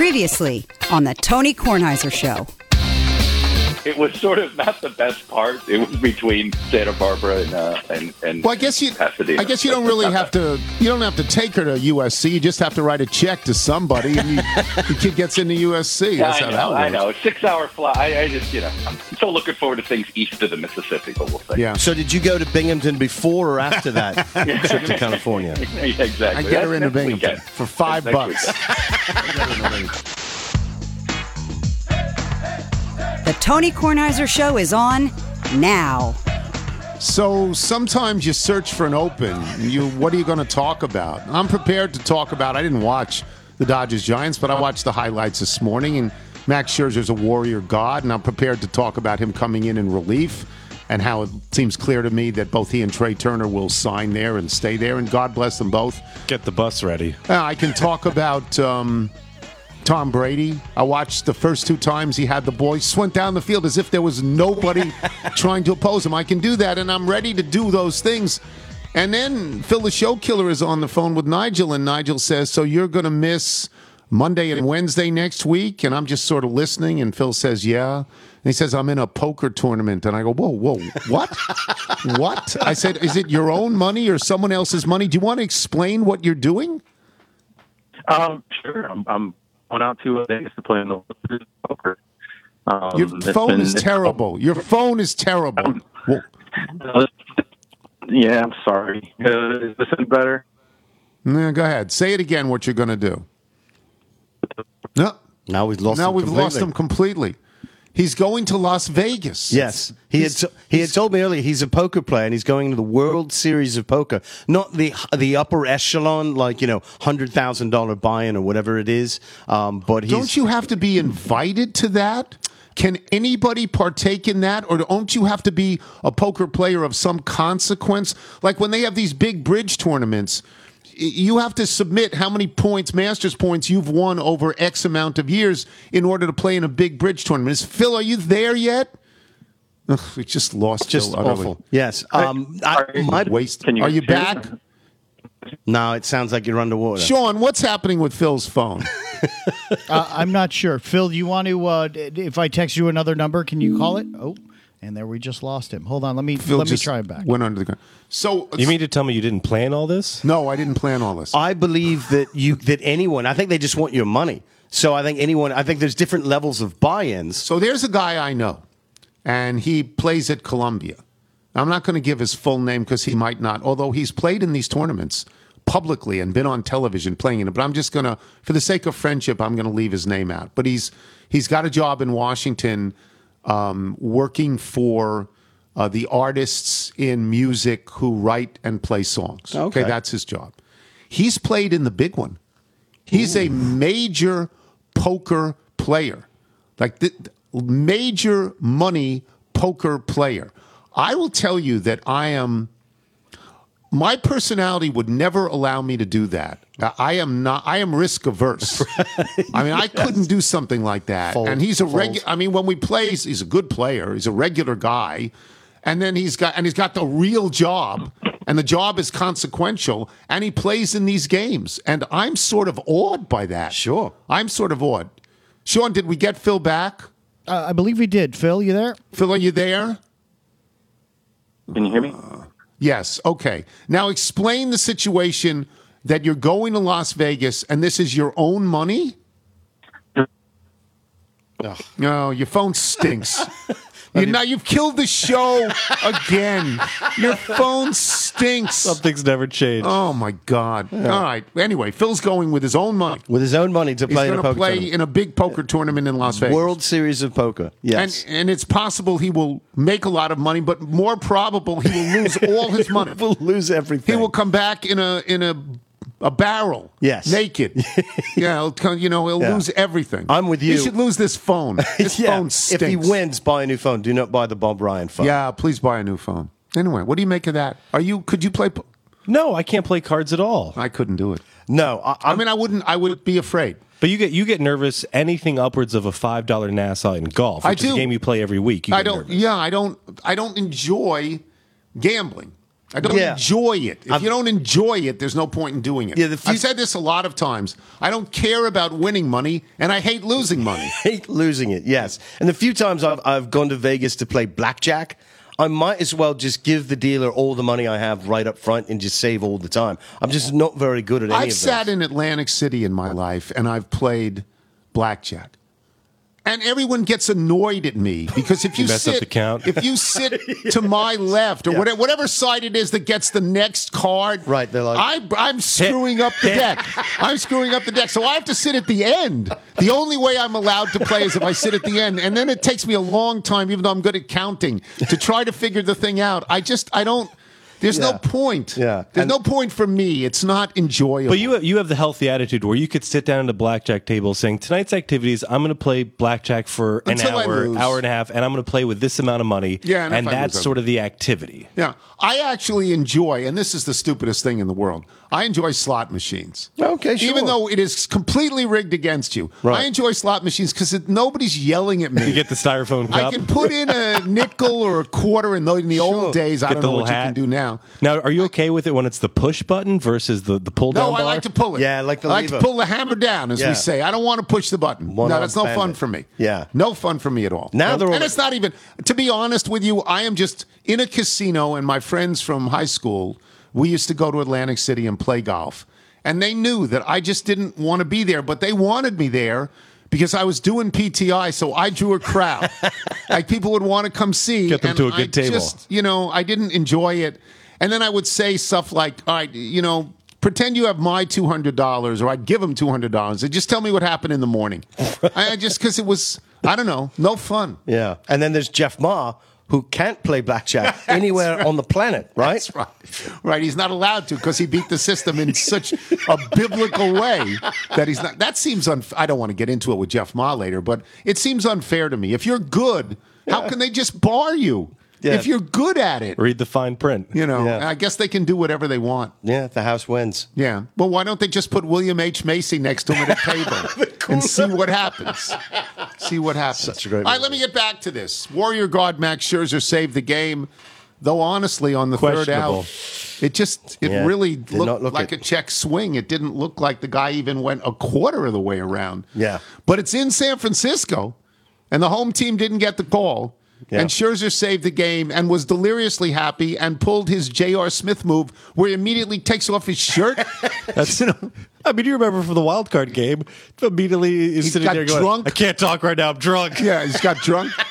Previously on the Tony Kornheiser Show. It was sort of not the best part. It was between Santa Barbara and uh, and, and Well, I guess you. Pasadena. I guess you don't really have to. You don't have to take her to USC. You just have to write a check to somebody, and you, the kid gets into USC. Yeah, That's I how know, that I works. know. Six hour flight. I, I just, you know, I'm still looking forward to things east of the Mississippi, but we'll see. Yeah. So did you go to Binghamton before or after that trip to California? Yeah, exactly. I get her into Binghamton weekend. for five That's bucks. Tony Kornheiser Show is on now. So sometimes you search for an open. You, what are you going to talk about? I'm prepared to talk about. I didn't watch the Dodgers Giants, but I watched the highlights this morning, and Max Scherzer's a warrior god, and I'm prepared to talk about him coming in in relief and how it seems clear to me that both he and Trea Turner will sign there and stay there, and God bless them both. Get the bus ready. Uh, I can talk about um, Tom Brady. I watched the first two times he had the ball. He went down the field as if there was nobody trying to oppose him. I can do that, and I'm ready to do those things. And then Phil the Show Killer is on the phone with Nigel, and Nigel says, So you're going to miss Monday and Wednesday next week? And I'm just sort of listening, and Phil says, Yeah. And he says, I'm in a poker tournament. And I go, Whoa, whoa, what? what? I said, Is it your own money or someone else's money? Do you want to explain what you're doing? Um, sure. I'm, I'm going out to Vegas to play in the poker. Um, Your it's phone been- is terrible. Your phone is terrible. Well, Uh, yeah, I'm sorry. Uh, is this any better? no, go ahead. Say it again. What you're going to do? No. Now we've lost. Now him we've lost completely. him completely. He's going to Las Vegas. Yes, he had to- he had told me earlier he's a poker player and he's going to the World Series of Poker, not the the upper echelon like you know hundred thousand dollar buy-in or whatever it is. Um, but he's Don't you have to be invited to that? Can anybody partake in that, or don't you have to be a poker player of some consequence? Like when they have these big bridge tournaments, you have to submit how many points, Masters points, you've won over X amount of years in order to play in a big bridge tournament. Is Phil, are you there yet? Ugh, we just lost. just Phil utterly. awful. Yes. Um, I, Sorry. my, Waste. Can you are you back? no, it sounds like you're underwater. Sean, what's happening with Phil's phone? Uh, I'm not sure. Phil, do you want to? Uh, if I text you another number, can you call it? Oh, and there we just lost him. Hold on, let me Phil let me just try him back. Went under the ground. So You mean to tell me you didn't plan all this? no? I didn't plan all this. I believe that you that anyone. I think they just want your money. So I think anyone. I think there's different levels of buy-ins. So there's a guy I know, and he plays at Columbia. I'm not going to give his full name because he might not, although he's played in these tournaments publicly and been on television playing in it. But I'm just going to, for the sake of friendship, I'm going to leave his name out. But he's he's got a job in Washington, um, working for uh, the artists in music who write and play songs. Okay. that's his job. He's played in the big one. He's a major poker player, like the major money poker player. I will tell you that I am. My personality would never allow me to do that. I am not. I am risk averse. I mean, I couldn't do something like that. Fold, and he's a regular. I mean, when we play, he's, he's a good player. He's a regular guy, and then he's got and he's got the real job, and the job is consequential, and he plays in these games, and I'm sort of awed by that. Sure. I'm sort of awed. Sean, did we get Phil back? Uh, I believe we did. Phil, you there? Phil, are you there? Can you hear me? Yes. Okay. Now explain the situation that you're going to Las Vegas and this is your own money. No, oh, your phone stinks. you now you've killed the show again. Your phone stinks. Something's never changed. Oh my God! All right. Anyway, Phil's going with his own money. with his own money to He's play in a to poker play tournament. in a big poker tournament in Las Vegas. World Series of Poker. Yes. And, and it's possible he will make a lot of money, but more probable he will lose all his money. will lose everything. He will come back in a in a a barrel. Yes. naked. yeah, he'll, you know he'll Yeah. lose everything. I'm with you. He you. should lose this phone. This yeah. phone stinks. If he wins, buy a new phone. Do not buy the Bob Ryan phone. yeah, please buy a new phone. Anyway, what do you make of that? Are you? Could you play? No, I can't play cards at all. I couldn't do it. No, I, I mean, I wouldn't. I would be afraid. But you get you get nervous anything upwards of a five dollar Nassau in golf, I which is do. a game you play every week. You I get don't. nervous. Yeah, I don't. I don't enjoy gambling. I don't Yeah. enjoy it. If I've- you don't enjoy it, there's no point in doing it. Yeah, the few- I've said this a lot of times. I don't care about winning money, and I hate losing money. hate losing it, yes. And the few times I've, I've gone to Vegas to play blackjack, I might as well just give the dealer all the money I have right up front and just save all the time. I'm just not very good at any I've of sat those. in Atlantic City in my life, and I've played blackjack. And everyone gets annoyed at me because if you, up sit, the count. if you sit to my left or whatever, whatever side it is that gets the next card, Right, they're like- I, I'm screwing up the deck. I'm screwing up the deck, so I have to sit at the end. The only way I'm allowed to play is if I sit at the end, and then it takes me a long time, even though I'm good at counting, to try to figure the thing out. I just, I don't. There's Yeah. no point. Yeah. There's And- no point for me. It's not enjoyable. But you you have the healthy attitude where you could sit down at a blackjack table saying tonight's activities I'm going to play blackjack for an Until hour, hour and a half, and I'm going to play with this amount of money. Yeah, and and that's lose, sort of the activity. Yeah, I actually enjoy, and this is the stupidest thing in the world. I enjoy slot machines. Okay, sure. Even though it is completely rigged against you, Right. I enjoy slot machines because nobody's yelling at me. You get the styrofoam cup. I can put in a nickel or a quarter in the, in the old days. I don't know what little you can do now. Now, are you okay with it when it's the push button versus the the pull down No, I like to pull it. Yeah, like the I like to pull the hammer down, as Yeah. we say. I don't want to push the button. One no, that's no fun bandit. for me. Yeah. no fun for me at all. Now No. they're all- and it's not even. To be honest with you, I am just in a casino, and my friends from high school, we used to go to Atlantic City and play golf, and they knew that I just didn't want to be there, but they wanted me there. Because I was doing PTI, so I drew a crowd. like people would want to come see. Get them to a good I table. Just, you know, I didn't enjoy it. And then I would say stuff like, all right, you know, pretend you have my $200 or I'd give them $200 and just tell me what happened in the morning. I I just, because it was, I don't know, no fun. Yeah. And then there's Jeff Ma, who can't play blackjack anywhere on the planet, right? That's right. Right. He's not allowed to because he beat the system in such a biblical way that he's not. That seems unf I don't want to get into it with Jeff Ma later, but it seems unfair to me. If you're good, how can they just bar you? Yeah. If you're good at it, Read the fine print. you know, Yeah. I guess they can do whatever they want. Yeah, the house wins. Yeah. Well, why don't they just put William H. Macy next to him at a table and see what happens? See what happens. Such a great All right, let me get back to this. Warrior God Max Scherzer saved the game, though honestly, on the third out, it just it Yeah, really looked look like it. a check swing. It didn't look like the guy even went a quarter of the way around. Yeah. But it's in San Francisco, and the home team didn't get the call. Yeah. And Scherzer saved the game and was deliriously happy and pulled his J.R. Smith move where he immediately takes off his shirt. That's, you know, I mean, you remember from the wild card game, immediately is He sitting there going, drunk. I can't talk right now, I'm drunk. yeah, he's got drunk.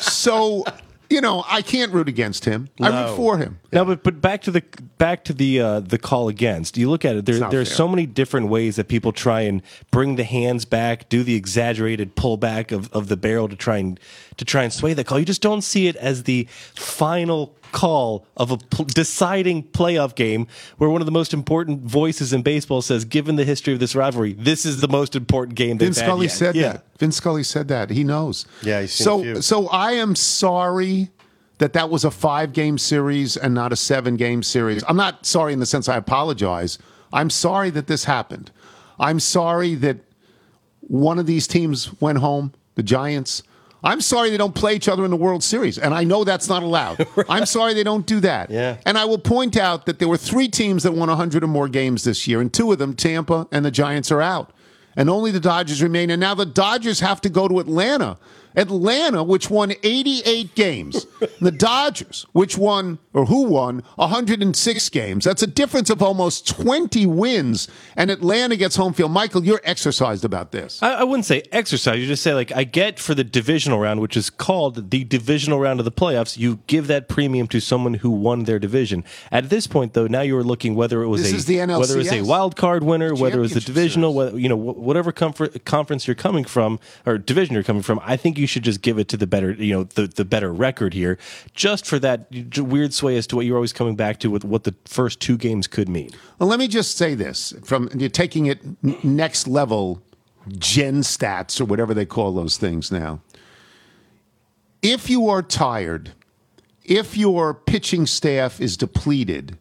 So, you know, I can't root against him. I root for him. No, but but back to the back to the uh, the call against. You look at it. There, not there's fair. so many different ways that people try and bring the hands back, do the exaggerated pullback of, of the barrel to try and to try and sway the call. You just don't see it as the final call of a pl- deciding playoff game where one of the most important voices in baseball says, given the history of this rivalry, this is the most important game they've Vin Scully yet." said Yeah. that. Vin Scully said that. He knows. Yeah, he's seen a so few. so I am sorry that that was a five game series and not a seven game series. I'm not sorry in the sense I apologize. I'm sorry that this happened. I'm sorry that one of these teams went home, the Giants. I'm sorry they don't play each other in the World Series, and I know that's not allowed. I'm sorry they don't do that. Yeah. And I will point out that there were three teams that won 100 or more games this year, and two of them, Tampa and the Giants, are out. And only the Dodgers remain. And now the Dodgers have to go to Atlanta. Atlanta, which won 88 games, the Dodgers, which won, or who won, 106 games. That's a difference of almost 20 wins. And Atlanta gets home field. Michael, you're exercised about this. I, I wouldn't say exercise. You just say like I get for the divisional round, which is called the divisional round of the playoffs. You give that premium to someone who won their division. At this point, though, now you are looking whether it was This a is the whether it was a wild card winner, whether it was the divisional, whether, you know whatever comfort, conference you're coming from or division you're coming from. I think you should just give it to the better, you know, the the better record here, just for that weird sway as to what you're always coming back to with what the first two games could mean. Well, let me just say this from you're taking it next level gen stats or whatever they call those things now. If you are tired, if your pitching staff is depleted,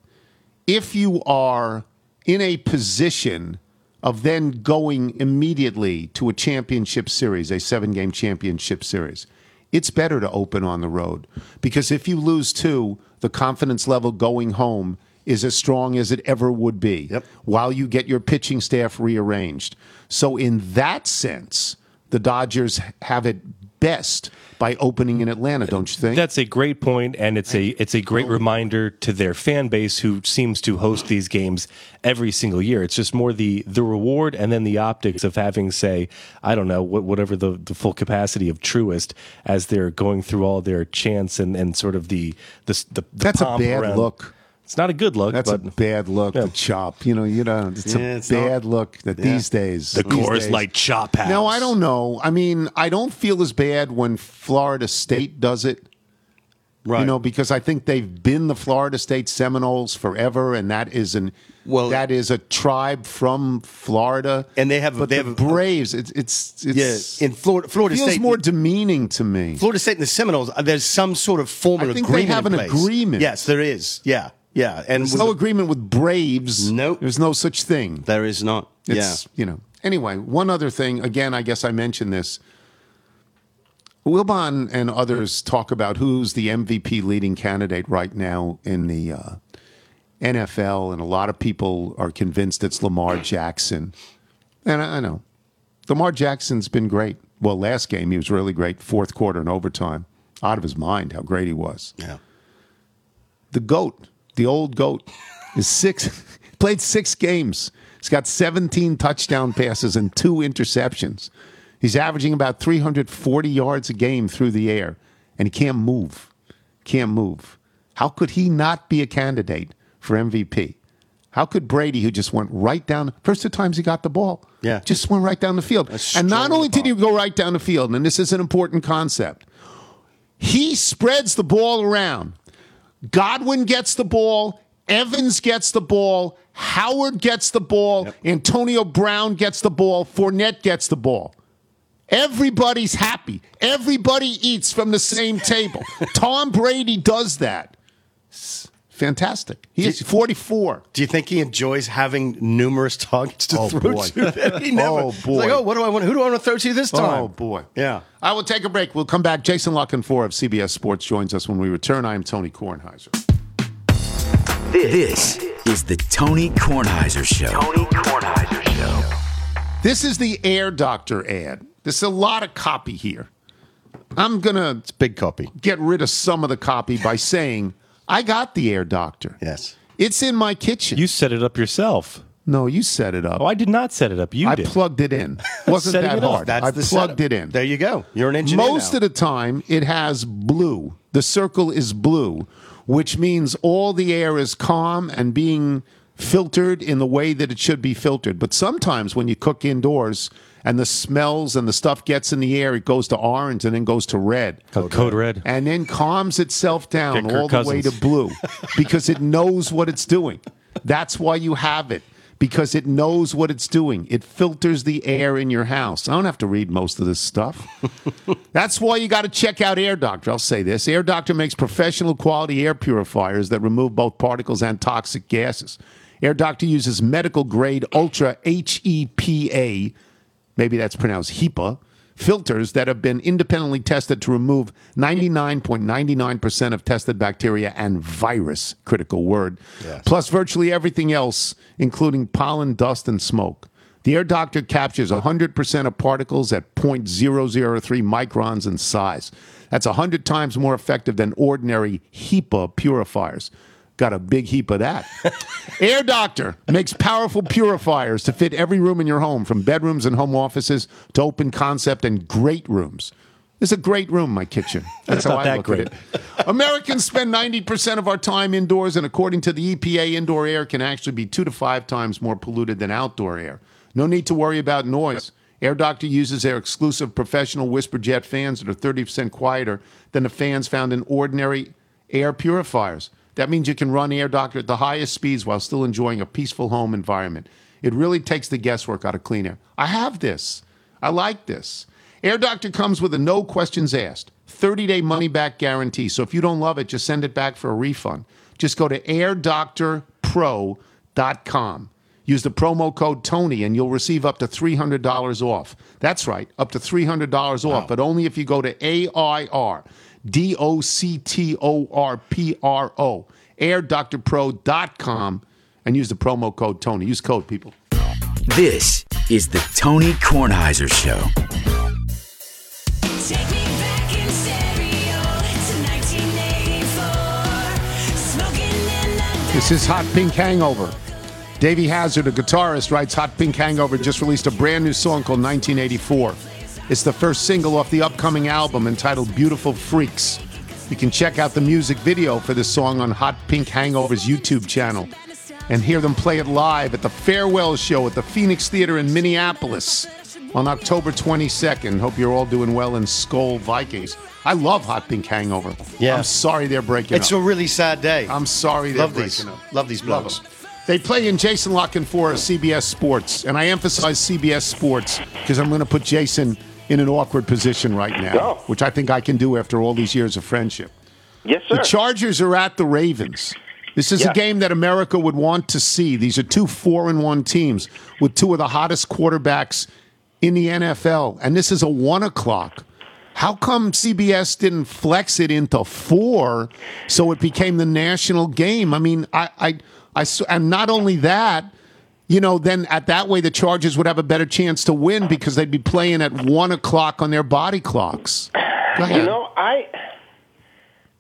if you are in a position of then going immediately to a championship series, a seven game championship series, it's better to open on the road because if you lose two, the confidence level going home is as strong as it ever would be Yep. while you get your pitching staff rearranged. So, in that sense, the Dodgers have it best by opening in Atlanta, don't you think? That's a great point, and it's a it's a great reminder to their fan base who seems to host these games every single year. It's just more the the reward and then the optics of having, say, I don't know, whatever the, the full capacity of Truist as they're going through all their chants and, and sort of the the, the, the That's a bad around- look. It's not a good look. That's a bad look. Yeah. The chop, you know, you know, it's Yeah, a it's bad not- look that these days. the these Coors days- Light Chop House. No, I don't know. I mean, I don't feel as bad when Florida State does it. Right. You know, because I think they've been the Florida State Seminoles forever, and that is an Well- that is a tribe from Florida, And they have- but they the have- Braves. It's it's, it's yeah, in Florida, Florida feels State, more demeaning to me. Florida State and the Seminoles. uh, There's some sort of formal I think they have an place. agreement. Yes, there is. Yeah, yeah, and There's no agreement with Braves. Nope. there's no such thing. there is not. It's yeah, you know. Anyway, one other thing. Again, I guess I mentioned this. Wilbon and others talk about who's the MVP leading candidate right now in the uh, NFL, and a lot of people are convinced it's Lamar Jackson. And I, I know Lamar Jackson's been great. Well, last game he was really great. Fourth quarter and overtime, out of his mind how great he was yeah. the goat, the old goat, is six played six games. He's got 17 touchdown passes and two interceptions. He's averaging about 340 yards a game through the air, and he can't move. Can't move. How could he not be a candidate for MVP? How could Brady, who just went right down, first two times he got the ball, Yeah. just went right down the field. And not only did he go right down the field, and this is an important concept, he spreads the ball around. Godwin gets the ball. Evans gets the ball. Howard gets the ball. Antonio Brown gets the ball. Fournette gets the ball. Everybody's happy. Everybody eats from the same table. Tom Brady does that. It's fantastic. He is 44. Do you think he enjoys having numerous targets to Oh, throw boy. to? that he never, Oh, It's boy. like, oh, what do I want? Who do I want to throw to this oh, time? Oh, boy. Yeah. I will take a break. We'll come back. Jason La Canfora of CBS Sports joins us when we return. I am Tony Kornheiser. This is the Tony Kornheiser Show. Tony Kornheiser Show. This is the Air Doctor ad. There's a lot of copy here. I'm going to it's Big copy. get rid of some of the copy by saying, I got the Air Doctor. Yes. It's in my kitchen. You set it up yourself. no, you set it up. Oh, I did not set it up. You I did. plugged it in. Wasn't Setting that it up. hard. That's I the plugged setup. it in. There you go. You're an engineer. Most now. of the time, it has blue. The circle is blue, which means all the air is calm and being filtered in the way that it should be filtered. But sometimes when you cook indoors and the smells and the stuff gets in the air, it goes to orange and then goes to red. Code, Code Red. And then calms itself down Get Kirk all the way to blue because it knows what it's doing. That's why you have it because it knows what it's doing. It filters the air in your house. I don't have to read most of this stuff. That's why you got to check out Air Doctor. I'll say this Air Doctor makes professional quality air purifiers that remove both particles and toxic gases. Air Doctor uses medical grade ultra HEPA maybe that's pronounced HEPA, filters that have been independently tested to remove 99.99% of tested bacteria and virus, critical word, plus virtually everything else, including pollen, dust, and smoke. The Air Doctor captures 100% of particles at 0.003 microns in size. That's 100 times more effective than ordinary HEPA purifiers. Got a big heap of that. Air Doctor makes powerful purifiers to fit every room in your home, from bedrooms and home offices to open concept and great rooms. It's a great room, my kitchen. That's how I that look great. at it. Americans spend 90% of our time indoors, and according to the EPA, indoor air can actually be two to five times more polluted than outdoor air. No need to worry about noise. Air Doctor uses their exclusive professional whisper jet fans that are 30% quieter than the fans found in ordinary air purifiers. That means you can run Air Doctor at the highest speeds while still enjoying a peaceful home environment. It really takes the guesswork out of clean air. I have this. I like this. Air Doctor comes with a no questions asked 30 day money back guarantee. So if you don't love it, just send it back for a refund. Just go to airdoctorpro.com. Use the promo code Tony and you'll receive up to $300 off. That's right, up to $300 off, but only if you go to AIR D O C T O R P R O. AirDoctorPro.com and use the promo code Tony. Use code, people. This is the Tony Kornheiser Show. Take me back in stereo to 1984. Smoking in the This is Hot Pink Hangover. Davey Hazard, a guitarist, writes Hot Pink Hangover just released a brand new song called 1984. It's the first single off the upcoming album entitled Beautiful Freaks. You can check out the music video for this song on Hot Pink Hangover's YouTube channel and hear them play it live at the Farewell Show at the Phoenix Theater in Minneapolis on October 22nd. Hope you're all doing well in Skol Vikings. I love Hot Pink Hangover. Yeah. I'm sorry they're breaking It's up. It's a really sad day. I'm sorry they're Love breaking these. up. Love these blokes. They play in Jason La Canfora CBS Sports, and I emphasize CBS Sports because I'm going to put Jason in an awkward position right now, which I think I can do after all these years of friendship. Yes, sir. The Chargers are at the Ravens. This is a game that America would want to see. These are two four and one teams with two of the hottest quarterbacks in the NFL, and this is a one o'clock. How come CBS didn't flex it into four so it became the national game? I mean, I, I, I and not only that, you know, then at that way the Chargers would have a better chance to win because they'd be playing at one o'clock on their body clocks. You know, I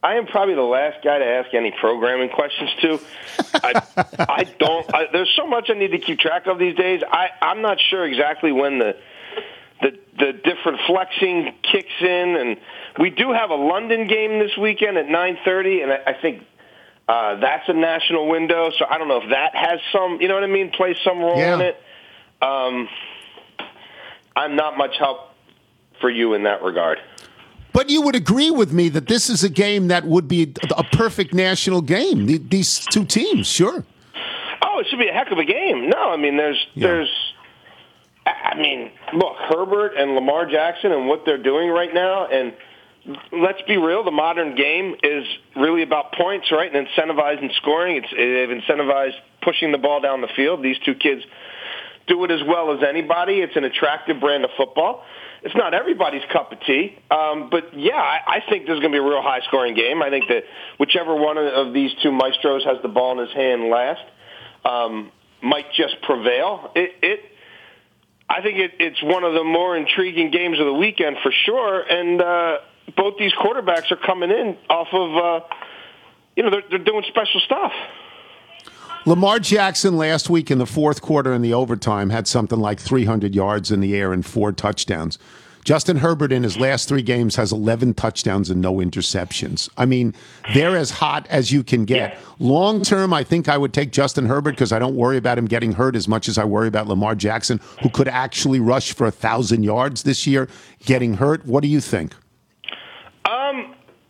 I am probably the last guy to ask any programming questions to. I, I don't. I, there's so much I need to keep track of these days. I I'm not sure exactly when the the the different flexing kicks in, and we do have a London game this weekend at 9:30, and I, I think. Uh, that's a national window, so I don't know if that has some, you know what I mean, plays some role in it. Um, I'm not much help for you in that regard. But you would agree with me that this is a game that would be a perfect national game. These two teams, sure. Oh, it should be a heck of a game. No, I mean, there's, there's, I I mean, look, Herbert and Lamar Jackson and what they're doing right now, and let's be real, the modern game is really about points, right, and incentivizing scoring. It's they've incentivized pushing the ball down the field. These two kids do it as well as anybody. It's an attractive brand of football. It's not everybody's cup of tea, um, but yeah, I, I think this is going to be a real high-scoring game. I think that whichever one of, these two maestros has the ball in his hand last um, might just prevail. It, it I think it, it's one of the more intriguing games of the weekend for sure. And uh, both these quarterbacks are coming in off of, uh, you know, they're, they're doing special stuff. Lamar Jackson last week in the fourth quarter in the overtime had something like 300 yards in the air and four touchdowns. Justin Herbert in his last three games has 11 touchdowns and no interceptions. I mean, they're as hot as you can get. Long term, I think I would take Justin Herbert because I don't worry about him getting hurt as much as I worry about Lamar Jackson, who could actually rush for a thousand yards this year, getting hurt. What do you think?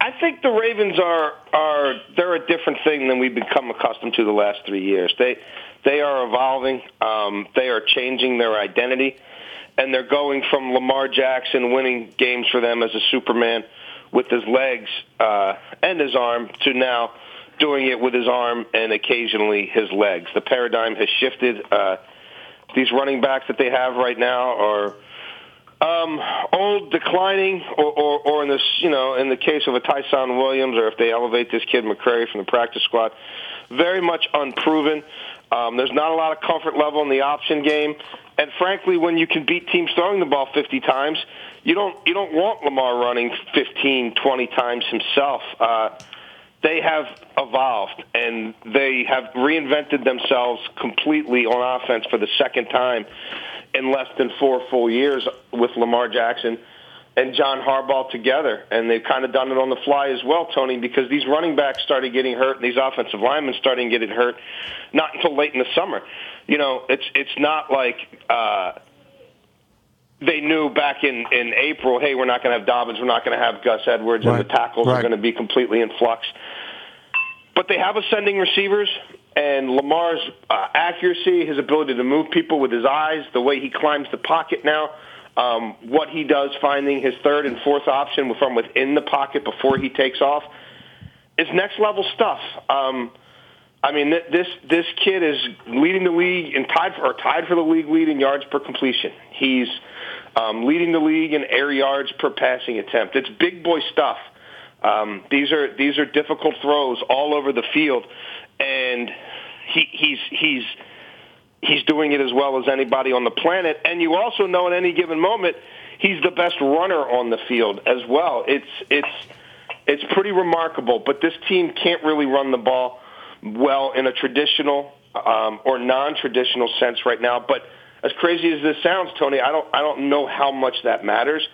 I think the Ravens are are they're a different thing than we've become accustomed to the last three years. They they are evolving. Um, they are changing their identity, and they're going from Lamar Jackson winning games for them as a Superman with his legs uh, and his arm to now doing it with his arm and occasionally his legs. The paradigm has shifted. Uh, these running backs that they have right now are um, old, declining, or, or, or in this, you know, in the case of a Ty'Son Williams, or if they elevate this kid McCrary from the practice squad, very much unproven. Um, there's not a lot of comfort level in the option game, and frankly, when you can beat teams throwing the ball 50 times, you don't you don't want Lamar running 15, 20 times himself. Uh, they have evolved and they have reinvented themselves completely on offense for the second time in less than four full years with Lamar Jackson and John Harbaugh together. And they've kind of done it on the fly as well, Tony, because these running backs started getting hurt and these offensive linemen started getting hurt not until late in the summer. You know, it's it's not like uh they knew back in, in April, hey, we're not going to have Dobbins, we're not going to have Gus Edwards, and the tackles Right. are going to be completely in flux. But they have ascending receivers, and Lamar's uh, accuracy, his ability to move people with his eyes, the way he climbs the pocket now, um, what he does finding his third and fourth option from within the pocket before he takes off, is next level stuff. Um, I mean, th- this this kid is leading the league and tied for or tied for the league lead in yards per completion. He's um, leading the league in air yards per passing attempt. It's big boy stuff. Um, these are these are difficult throws all over the field, and he, he's he's he's doing it as well as anybody on the planet. And you also know at any given moment he's the best runner on the field as well. It's it's it's pretty remarkable. But this team can't really run the ball well in a traditional um, or non-traditional sense right now. But as crazy as this sounds, Tony, I don't I don't know how much that matters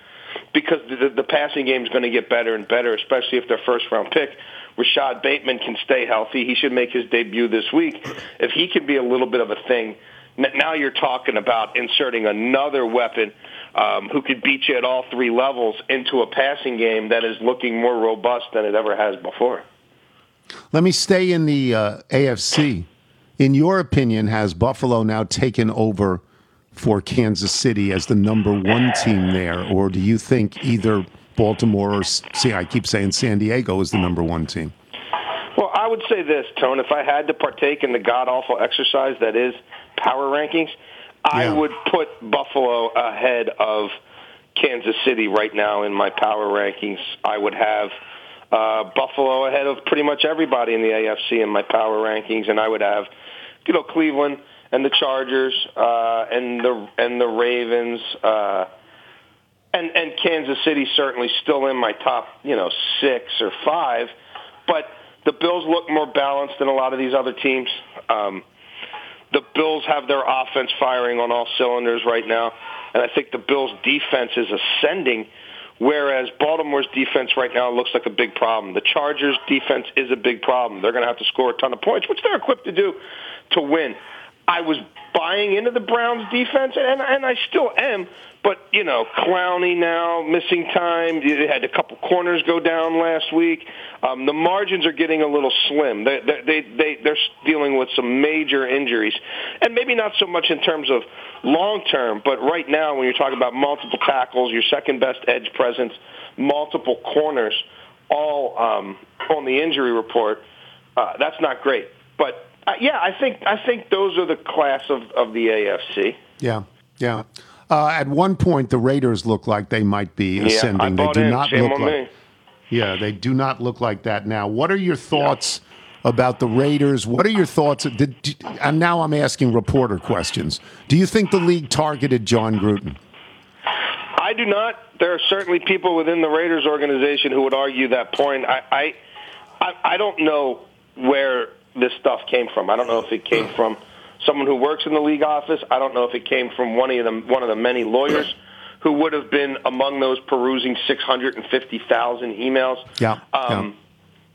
because the, the passing game is going to get better and better, especially if their first round pick. Rashod Bateman can stay healthy. He should make his debut this week. If he can be a little bit of a thing, now you're talking about inserting another weapon um, who could beat you at all three levels into a passing game that is looking more robust than it ever has before. Let me stay in the uh, AFC. In your opinion, has Buffalo now taken over for Kansas City as the number one team there, or do you think either Baltimore or see, I keep saying San Diego is the number one team? Well, I would say this, Tone. If I had to partake in the god awful exercise that is power rankings, I Yeah. would put Buffalo ahead of Kansas City right now in my power rankings. I would have uh, Buffalo ahead of pretty much everybody in the AFC in my power rankings, and I would have, you know, Cleveland and the Chargers uh, and the and the Ravens. Uh, and and Kansas City certainly still in my top, you know, six or five, but the Bills look more balanced than a lot of these other teams. Um, the Bills have their offense firing on all cylinders right now, and I think the Bills' defense is ascending, whereas Baltimore's defense right now looks like a big problem. The Chargers' defense is a big problem. They're going to have to score a ton of points, which they're equipped to do to win. I was buying into the Browns' defense, and and I still am. But you know, Clowney now missing time. They had a couple corners go down last week. Um, the margins are getting a little slim. They they they they- they're dealing with some major injuries, and maybe not so much in terms of long term, but right now when you're talking about multiple tackles, your second best edge presence, multiple corners, all um, on the injury report, uh, that's not great. But uh, yeah, I think I think those are the class of, of the AFC. Yeah, yeah. Uh, at one point, the Raiders look like they might be Yeah, ascending. They do in. not Shame look like. me. Yeah, they do not look like that now. What are your thoughts about the Raiders? What are your thoughts? Did, did- and now I'm asking reporter questions. Do you think the league targeted John Gruden? I do not. There are certainly people within the Raiders organization who would argue that point. I, I, I, I don't know where this stuff came from. I don't know if it came from someone who works in the league office. I don't know if it came from one of them, one of the many lawyers who would have been among those perusing 650,000 emails. Yeah. Um,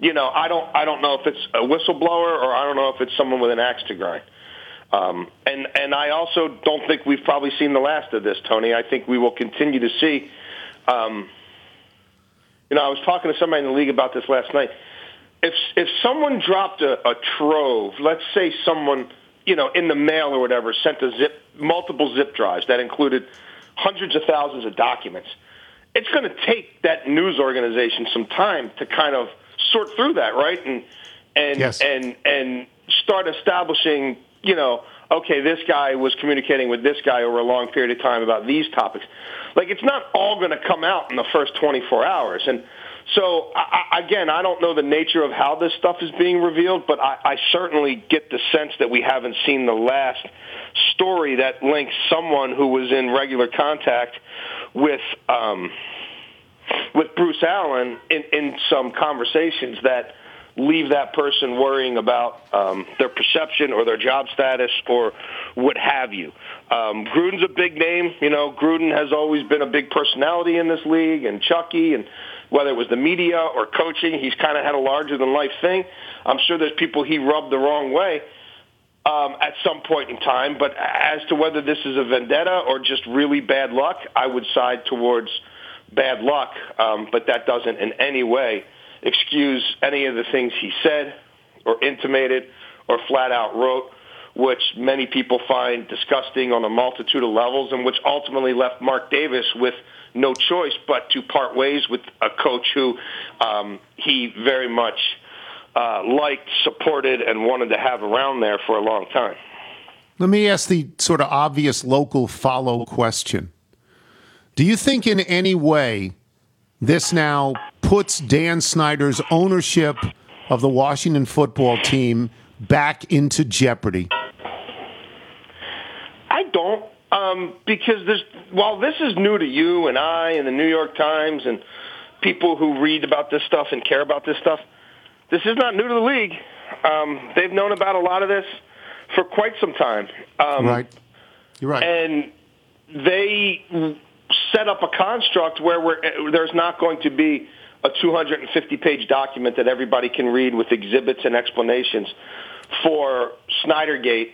You know, I don't, I don't know if it's a whistleblower or I don't know if it's someone with an axe to grind. Um, and and I also don't think we've probably seen the last of this, Tony. I think we will continue to see. Um, you know, I was talking to somebody in the league about this last night. If if someone dropped a, a trove, let's say someone you know in the mail or whatever sent a zip multiple zip drives that included hundreds of thousands of documents, it's going to take that news organization some time to kind of sort through that, right? And and Yes. and and start establishing, you know, okay, this guy was communicating with this guy over a long period of time about these topics. Like it's not all going to come out in the first 24 hours. And so I, again, I don't know the nature of how this stuff is being revealed, but I, I certainly get the sense that we haven't seen the last story that links someone who was in regular contact with um, with Bruce Allen in, in some conversations that leave that person worrying about um, their perception or their job status or what have you. Um, Gruden's a big name. You know, Gruden has always been a big personality in this league, and Chucky, and whether it was the media or coaching, he's kind of had a larger than life thing. I'm sure there's people he rubbed the wrong way um, at some point in time. But as to whether this is a vendetta or just really bad luck, I would side towards bad luck. Um, but that doesn't in any way excuse any of the things he said or intimated or flat out wrote, which many people find disgusting on a multitude of levels and which ultimately left Mark Davis with no choice but to part ways with a coach who um, he very much uh, liked, supported, and wanted to have around there for a long time. Let me ask the sort of obvious local follow question. Do you think in any way this now puts Dan Snyder's ownership of the Washington football team back into jeopardy? Um, because there's while this is new to you and I and the New York Times and people who read about this stuff and care about this stuff, this is not new to the league. Um, they've known about a lot of this for quite some time. Um, right. You're right. and they set up a construct where we're, there's not going to be a 250-page document that everybody can read with exhibits and explanations for Snydergate,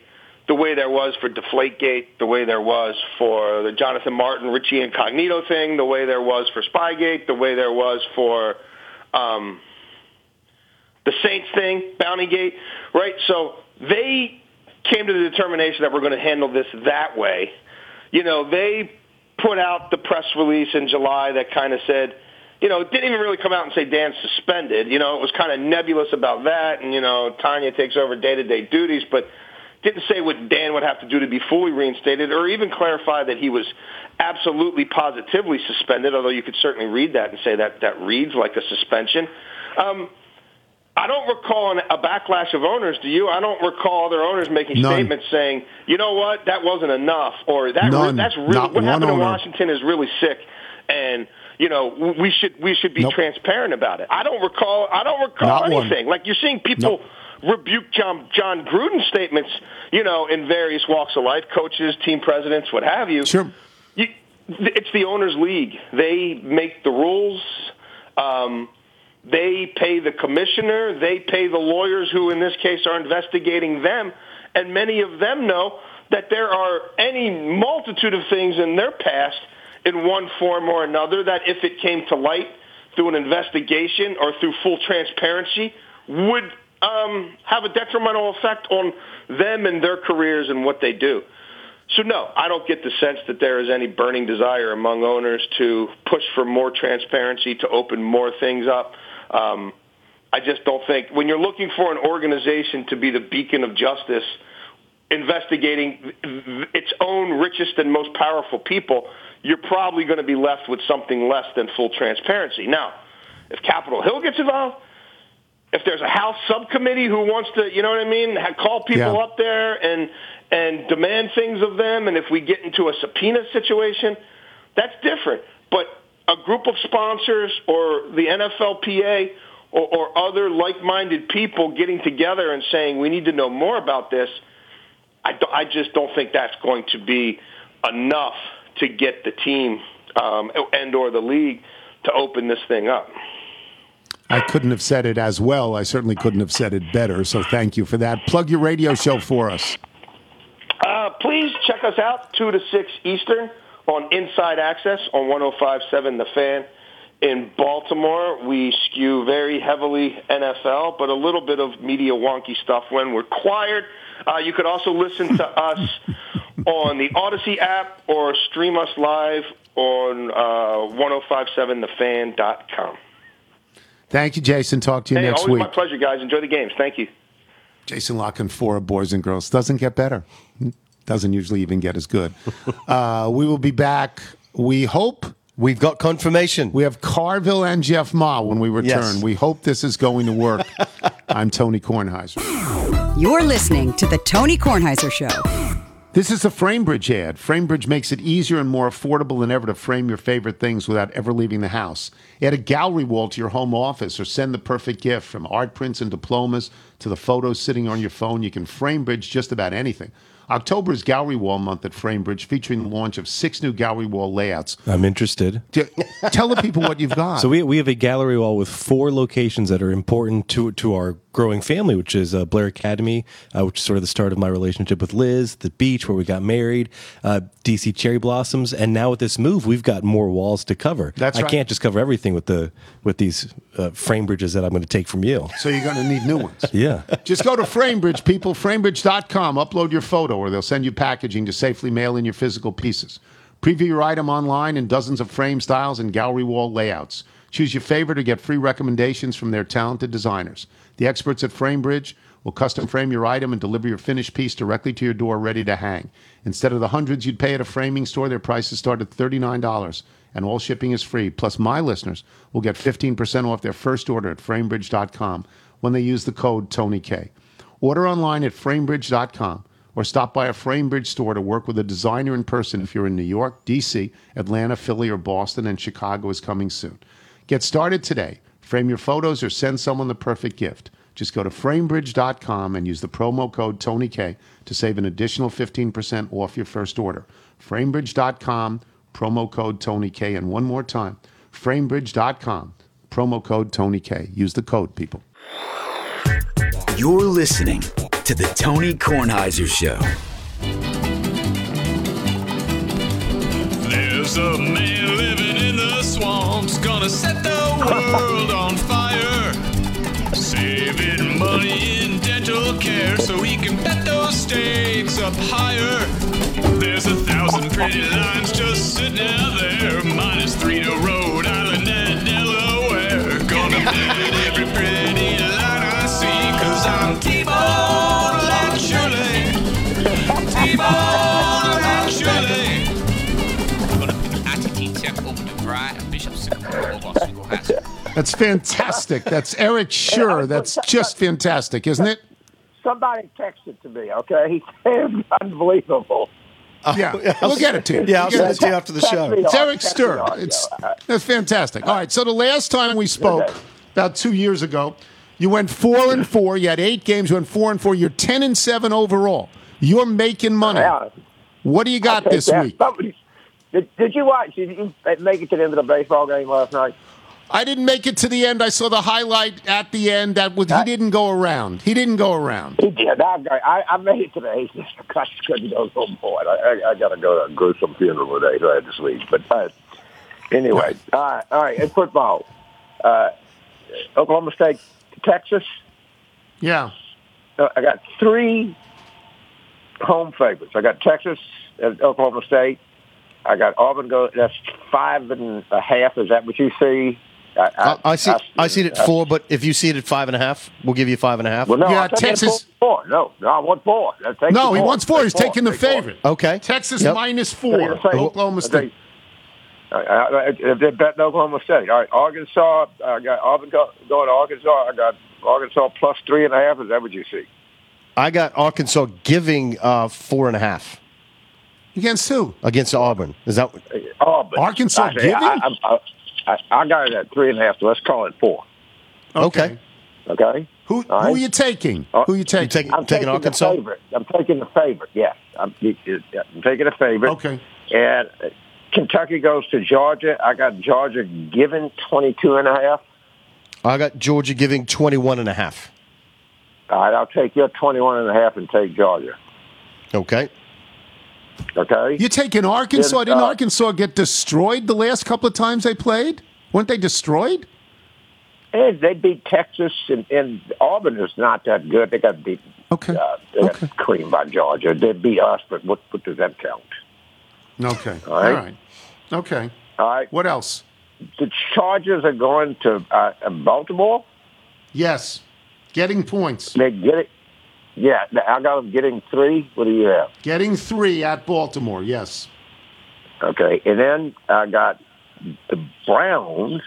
the way there was for Deflategate, the way there was for the Jonathan Martin Richie Incognito thing, the way there was for Spygate, the way there was for um, the Saints thing, Bountygate, right? So they came to the determination that we're going to handle this that way. You know, they put out the press release in July that kind of said, you know, it didn't even really come out and say Dan's suspended. You know, it was kind of nebulous about that, and you know, Tanya takes over day-to-day duties, but didn't say what Dan would have to do to be fully reinstated, or even clarify that he was absolutely positively suspended. Although you could certainly read that and say that that reads like a suspension. Um, I don't recall a backlash of owners. Do you? I don't recall other owners making None. statements saying, "You know what? That wasn't enough," or "That re- that's really Not what one happened in. Washington is really sick," and you know we should we should be Nope. transparent about it. I don't recall. I don't recall Not one. anything. Like you're seeing people rebuke John John Gruden statements. You know, in various walks of life, coaches, team presidents, what have you. Sure. You, it's the owners' league. They make the rules. Um, they pay the commissioner. They pay the lawyers who, in this case, are investigating them. And many of them know that there are any multitude of things in their past in one form or another that if it came to light through an investigation or through full transparency would um, have a detrimental effect on them and their careers and what they do. So no, I don't get the sense that there is any burning desire among owners to push for more transparency, to open more things up. Um, I just don't think when you're looking for an organization to be the beacon of justice, investigating its own richest and most powerful people, you're probably going to be left with something less than full transparency. Now, if Capitol Hill gets involved, if there's a House subcommittee who wants to, you know what I mean, call people Yeah. up there and and demand things of them, and if we get into a subpoena situation, that's different. But a group of sponsors or the NFLPA or, or other like-minded people getting together and saying we need to know more about this, I, do- I just don't think that's going to be enough to get the team um, and or the league to open this thing up. I couldn't have said it as well. I certainly couldn't have said it better. So thank you for that. Plug your radio show for us. Uh, please check us out 2 to 6 Eastern on Inside Access on 1057 The Fan. In Baltimore, we skew very heavily NFL, but a little bit of media wonky stuff when required. Uh, you could also listen to us on the Odyssey app or stream us live on uh, 1057thefan.com. Thank you, Jason. Talk to you Hey, next always week. my pleasure, guys. Enjoy the games. Thank you. Jason La Canfora Boys and Girls doesn't get better. Doesn't usually even get as good. uh, we will be back. We hope We've got confirmation. we have Carville and Jeff Ma when we return. Yes. We hope this is going to work. I'm Tony Kornheiser. You're listening to The Tony Kornheiser Show. This is a FrameBridge ad. FrameBridge makes it easier and more affordable than ever to frame your favorite things without ever leaving the house. Add a gallery wall to your home office or send the perfect gift from art prints and diplomas to the photos sitting on your phone. You can FrameBridge just about anything. October is Gallery Wall Month at FrameBridge, featuring the launch of six new gallery wall layouts. I'm interested. D- Tell the people what you've got. So we, we have a gallery wall with four locations that are important to to our growing family, which is uh, Blair Academy, uh, which is sort of the start of my relationship with Liz, the beach where we got married, uh, DC Cherry Blossoms, and now with this move, we've got more walls to cover. That's I right. can't just cover everything with the with these uh, frame bridges that I'm going to take from you. so you're going to need new ones. Yeah. Just go to FrameBridge, people, framebridge.com, upload your photo, or they'll send you packaging to safely mail in your physical pieces. Preview your item online in dozens of frame styles and gallery wall layouts. Choose your favorite or get free recommendations from their talented designers. The experts at FrameBridge will custom frame your item and deliver your finished piece directly to your door ready to hang. Instead of the hundreds you'd pay at a framing store, their prices start at $39 and all shipping is free. Plus, my listeners will get 15% off their first order at framebridge.com when they use the code TonyK. Order online at framebridge.com or stop by a Framebridge store to work with a designer in person if you're in New York, D.C., Atlanta, Philly, or Boston, and Chicago is coming soon. Get started today. Frame your photos or send someone the perfect gift. Just go to framebridge.com and use the promo code TonyK to save an additional 15% off your first order. Framebridge.com, promo code TonyK. And one more time, framebridge.com, promo code TonyK. Use the code, people. You're listening to the Tony Kornheiser Show. There's a man living in the swamps, gonna set the world on fire. Saving money in dental care so he can bet those stakes up higher. There's a thousand pretty lines just sitting out there, minus three to Rhode Island and Delaware. Gonna bet every pretty line I see, cause I'm T-Bone and T-Bone and Shirley. That's fantastic. That's Eric Schur. That's just fantastic, isn't it? Somebody texted to me, okay? He said unbelievable. Yeah, we'll get it to you. Yeah, I'll send it to you after the show. It's Eric Text Stir. It's that's fantastic. All right, so the last time we spoke, about two years ago, you went four and four. You had eight games. You went four and four. You're ten and seven overall. You're making money. What do you got this that. week? Did, did you watch? Did you make it to the end of the baseball game last night? I didn't make it to the end. I saw the highlight at the end. That was, he didn't go around. He didn't go around. He did. I, I, I made it to the eighth. I couldn't go no more. I, I, I got to go to a gruesome funeral today, so I had to sleep. But uh, anyway, all right, all right. In football, uh, Oklahoma State, Texas. Yeah. Uh, I got three home favorites. I got Texas and Oklahoma State. I got Auburn. Go. That's five and a half. Is that what you see? I, I, I see. I see it at four, but if you see it at five and a half, we'll give you five and a half. Well, no, I'm taking Four, four. No, no, I want four. No, he four. wants four. He's Take taking the Take four. favorite. Okay. Texas Yep. four. the. Oklahoma State. I, I, I, they're betting Oklahoma State. All right, Arkansas. I got Auburn going to Arkansas. I got Arkansas plus three and a half. Is that what you see? I got Arkansas giving uh, four and a half against who? Against Auburn. Is that Auburn. Arkansas I, say, giving? I, I, I, I got it at three and a half. So let's call it four. okay? Okay. Who All who right. are you taking? Uh, Who are you taking? I'm taking Arkansas? The favorite. I'm taking the favorite. Yes, I'm, I'm taking the favorite. Okay. And uh, Kentucky goes to Georgia. I got Georgia giving 22 and a half. I got Georgia giving 21 and a half. All right, I'll take your 21 and a half and take Georgia. Okay. Okay. You're taking Arkansas. Then, Didn't uh, Arkansas get destroyed the last couple of times they played? Weren't they destroyed? And they beat Texas, and, and Auburn is not that good. They got beat. Okay. Uh, they got creamed by Georgia. They beat us, but what, what does that count? Okay. All right. All right. Okay. All right. What else? The Chargers are going to uh, Baltimore. Yes. Getting points. They get it. Yeah, I got them getting three. What do you have? Getting three at Baltimore. Yes. Okay, and then I got the Browns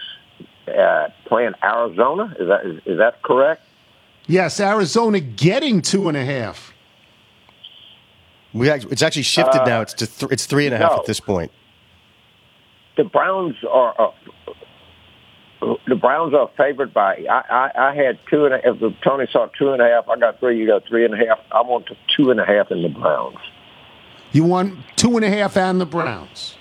uh, playing Arizona. Is that is, is that correct? Yes. Arizona getting two and a half. We act- it's actually shifted Uh, now. It's to th- it's three and a half no. at this point. The Browns are. The Browns are favored by. I, I, I had two and a half. Tony saw two and a half. I got three. You got three and a half. I want the two and a half in the Browns. You want two and a half and the Browns.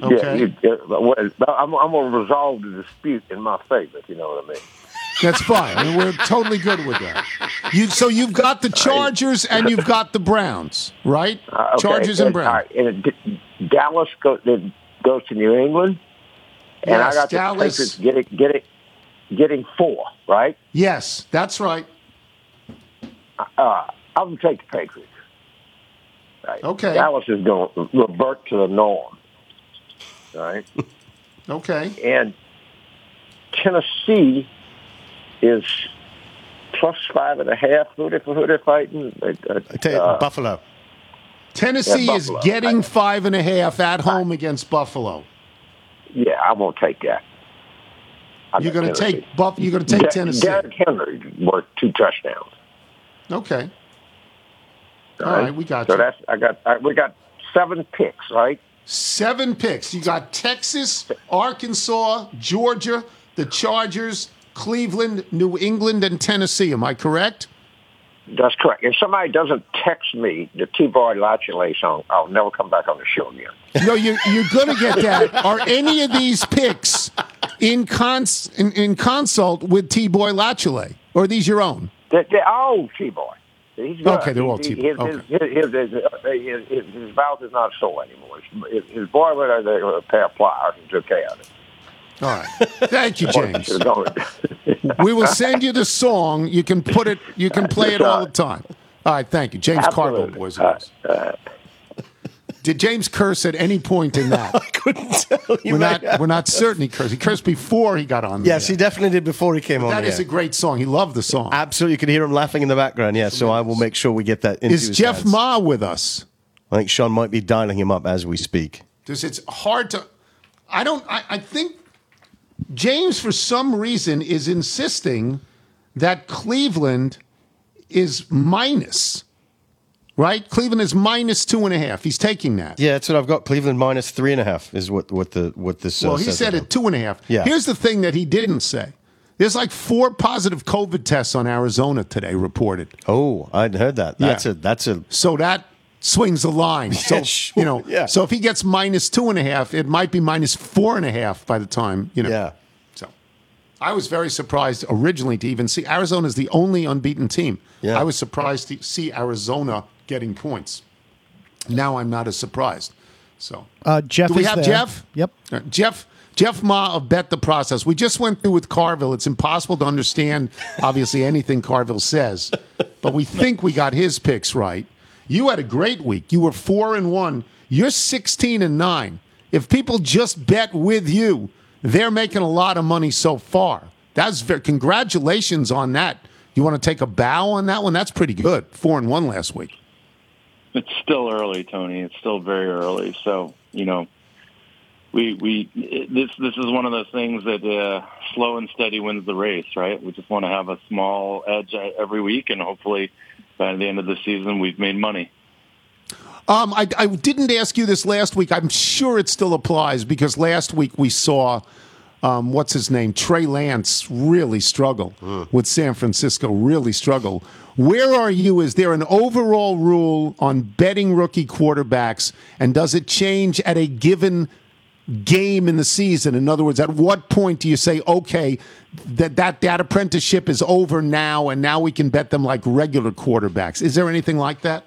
Okay. Yeah, you, I'm, I'm going to resolve the dispute in my favor. If you know what I mean. That's fine. I mean, we're totally good with that. You so you've got the Chargers and you've got the Browns, right? Uh, okay, Chargers and Browns. right, and it, Dallas go, goes to New England, and Yes, I got Dallas- the Patriots getting getting getting four. Right? Yes, that's right. Uh, I'm gonna take the Patriots. Right. Okay. Dallas is going to revert to the norm. Right. Okay. and Tennessee is plus five and a half. Who they who they fighting? Uh, I tell you, uh, Buffalo. Tennessee Yeah, is Buffalo. getting five and a half at home against Buffalo. Yeah, I won't take that. I You're going to take Buff. You're going to take Der- Tennessee. Derrick Henry worth two touchdowns. Okay. All All right, right. we got So you. that's I got. I, we got seven picks, right? Seven picks. You got Texas, Arkansas, Georgia, the Chargers, Cleveland, New England, and Tennessee. Am I correct? That's correct. If somebody doesn't text me the T-Boy Lachele song, I'll never come back on the show again. No, you're, you're going to get that. Are any of these picks in, cons, in, in consult with T Boy Lachele? Or are these your own? They're, they're all T-Boy. He's good. Okay, they're all T-Boy. His, Okay. his, his, his, uh, his, his, mouth is not sore anymore. His, his boy went out there with a pair of pliers and took care of it. All right. Thank you, James. We will send you the song. You can put it. You can play it all the time. All right. Thank you, James Carville, Absolutely. boys and girls. Did James curse at any point in that? I couldn't tell you. We're not. We're not certain he cursed. He cursed before he got on. Yes, air. he definitely did before he came on. That the is air. a great song. He loved the song. Absolutely, you can hear him laughing in the background. Yeah, so I will make sure we get that into Is his Jeff hands. Ma with us? I think Sean might be dialing him up as we speak. Because it's hard to. I don't. I, I think James, for some reason, is insisting that Cleveland is minus. Right? Cleveland is minus two and a half. He's taking that. Yeah, that's what I've got. Cleveland minus three and a half is what what the what this. Uh, Well, he said it two and a half. Yeah. Here's the thing that he didn't say. There's like four positive COVID tests on Arizona today reported. Oh, I'd heard that. That's Yeah. a that's a So that swings the line. So Yeah, sure. you know, Yeah. so if he gets minus two and a half, it might be minus four and a half by the time you know. yeah. So I was very surprised originally to even see Arizona is the only unbeaten team. Yeah. I was surprised to see Arizona getting points. Now I'm not as surprised. So Uh, Jeff do we is have there. Jeff? Yep. Uh, Jeff Jeff Ma of Bet the Process. We just went through with Carville. It's impossible to understand, obviously, anything Carville says, but we think we got his picks right. You had a great week. You were four and one. You're sixteen and nine. If people just bet with you, they're making a lot of money so far. That's very, congratulations on that. You want to take a bow on that one? That's pretty good. Four and one last week. It's still early, Tony. It's still very early. So you know, we we this this is one of those things that uh, slow and steady wins the race, right? We just want to have a small edge uh, every week, and hopefully by the end of the season, we've made money. Um, I, I didn't ask you this last week. I'm sure it still applies because last week we saw, um, what's his name, Trey Lance really struggle with San Francisco. Really struggle. Where are you? Is there an overall rule on betting rookie quarterbacks, and does it change at a given game in the season? In other words, at what point do you say, okay, that that that apprenticeship is over now, and now we can bet them like regular quarterbacks? Is there anything like that?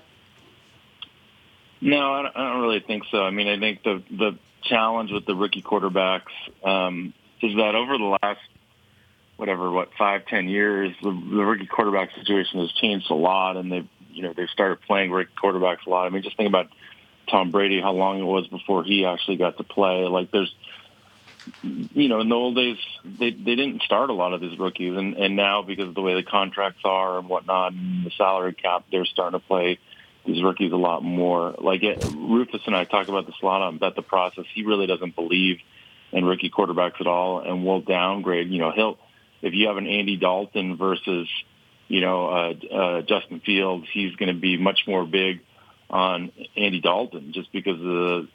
No, I don't, really think so. I mean, I think the the challenge with the rookie quarterbacks um, is that over the last whatever what five ten years, the, the rookie quarterback situation has changed a lot, and they've you know they've started playing rookie quarterbacks a lot. I mean, just think about Tom Brady, how long it was before he actually got to play. Like there's you know, in the old days, they they didn't start a lot of these rookies, and and now because of the way the contracts are and whatnot, and the salary cap, they're starting to play these rookies a lot more. Like it, Rufus and I talk about this a lot on Bet the Process. He really doesn't believe in rookie quarterbacks at all, and will downgrade. You know, he'll if you have an Andy Dalton versus you know uh, uh, Justin Fields, he's going to be much more big on Andy Dalton just because the,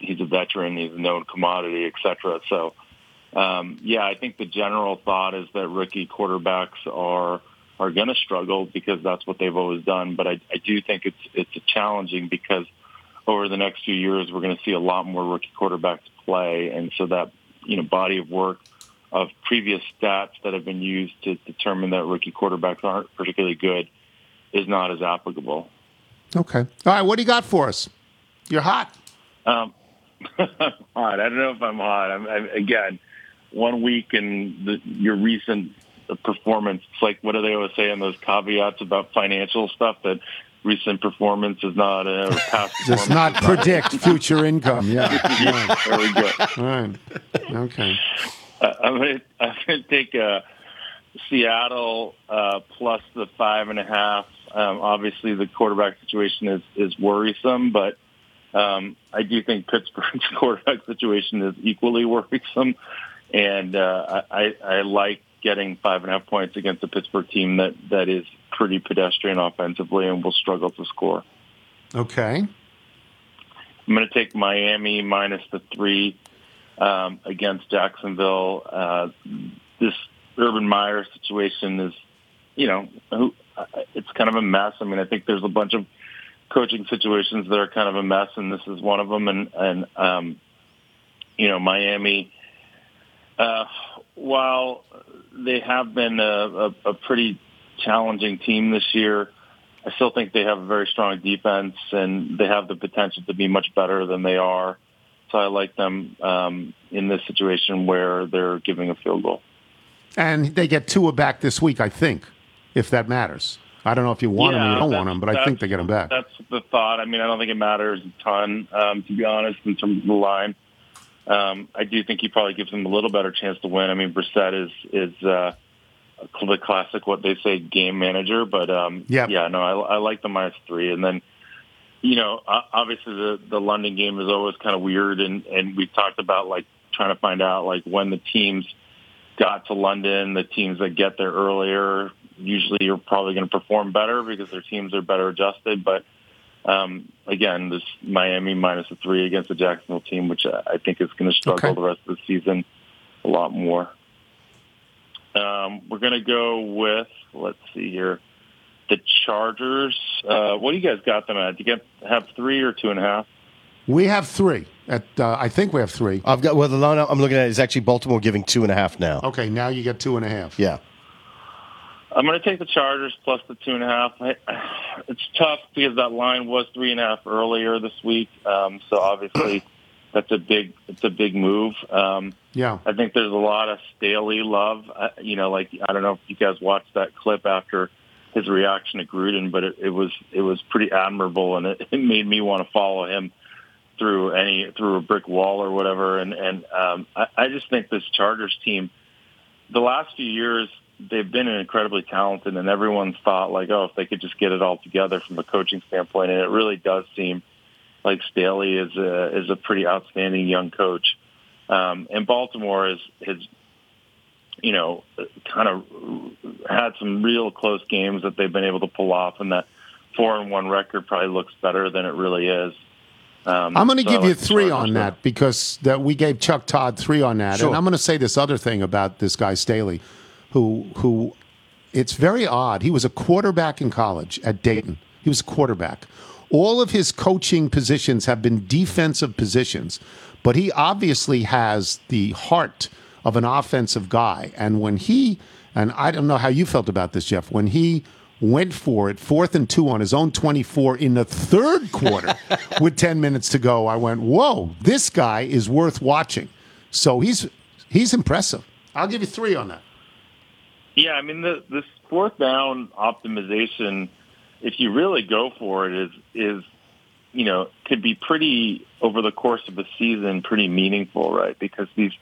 he's a veteran, he's a known commodity, et cetera. So, um, yeah, I think the general thought is that rookie quarterbacks are are going to struggle because that's what they've always done. But I, I do think it's it's challenging because over the next few years we're going to see a lot more rookie quarterbacks play, and so that you know body of work of previous stats that have been used to determine that rookie quarterbacks aren't particularly good is not as applicable. Okay. All right. What do you got for us? You're hot. Um, hot. I don't know if I'm hot. I'm, I'm again one week and the, your recent performance. It's like what do they always say in those caveats about financial stuff that recent performance is not uh, or past. Does not predict future income. Yeah. Yeah, there we go. All right. Okay. Uh, I'm gonna I'm gonna take a Seattle uh, plus the five and a half. Um, obviously, the quarterback situation is is worrisome, but um, I do think Pittsburgh's quarterback situation is equally worrisome, and uh, I, I like getting five and a half points against a Pittsburgh team that that is pretty pedestrian offensively and will struggle to score. Okay. I'm going to take Miami minus the three um, against Jacksonville. Uh, this Urban Meyer situation is, you know, who, it's kind of a mess. I mean, I think there's a bunch of coaching situations that are kind of a mess, and this is one of them. And and um, you know, Miami, uh, while they have been a, a, a pretty challenging team this year. I still think they have a very strong defense, and they have the potential to be much better than they are. So I like them um, in this situation where they're giving a field goal. And they get Tua back this week, I think, if that matters. I don't know if you want him or you don't want him, but I think they get him back. That's the thought. I mean, I don't think it matters a ton, um, to be honest, in terms of the line. Um, I do think he probably gives them a little better chance to win. I mean, Brissett is is uh, the classic, what they say, game manager. But um, Yep. yeah, no, I, I like the minus three. And then, you know, obviously the the London game is always kind of weird, and and we've talked about like trying to find out like when the teams got to London, the teams that get there earlier usually you're probably going to perform better because their teams are better adjusted. But um, again, this Miami minus a three against the Jacksonville team, which I I think is going to struggle Okay. the rest of the season a lot more. Um, we're going to go with let's see here, the Chargers. Uh, what do you guys got them at? Do you get have three or two and a half? We have three. At uh, I think we have three. I've got well the line I'm looking at is actually Baltimore giving two and a half now. Okay, now you get two and a half. Yeah. I'm going to take the Chargers plus the two and a half. I, it's tough because that line was three and a half earlier this week. Um, so obviously, that's a big it's a big move. Um, Yeah. I think there's a lot of Staley love. Uh, you know, like I don't know if you guys watched that clip after his reaction to Gruden, but it, it was it was pretty admirable, and it, it made me want to follow him through any through a brick wall or whatever. And and um, I, I just think this Chargers team, the last few years, they've been incredibly talented, and everyone's thought like, oh, if they could just get it all together from a coaching standpoint, and it really does seem like Staley is a is a pretty outstanding young coach. Um, and Baltimore is has you know kind of had some real close games that they've been able to pull off, and that four and one record probably looks better than it really is. Um, I'm going to so give you like the three Chargers on there. that because that we gave Chuck Todd three on that, Sure. and I'm going to say this other thing about this guy Staley, who who it's very odd. He was a quarterback in college at Dayton. He was a quarterback. All of his coaching positions have been defensive positions, but he obviously has the heart of an offensive guy. And when he and I don't know how you felt about this, Jeff, when he went for it, fourth and two on his own 24 in the third quarter with 10 minutes to go. I went, whoa, this guy is worth watching. So he's he's impressive. I'll give you three on that. Yeah, I mean the this fourth down optimization, if you really go for it, is is you know could be pretty over the course of a season pretty meaningful, right? Because these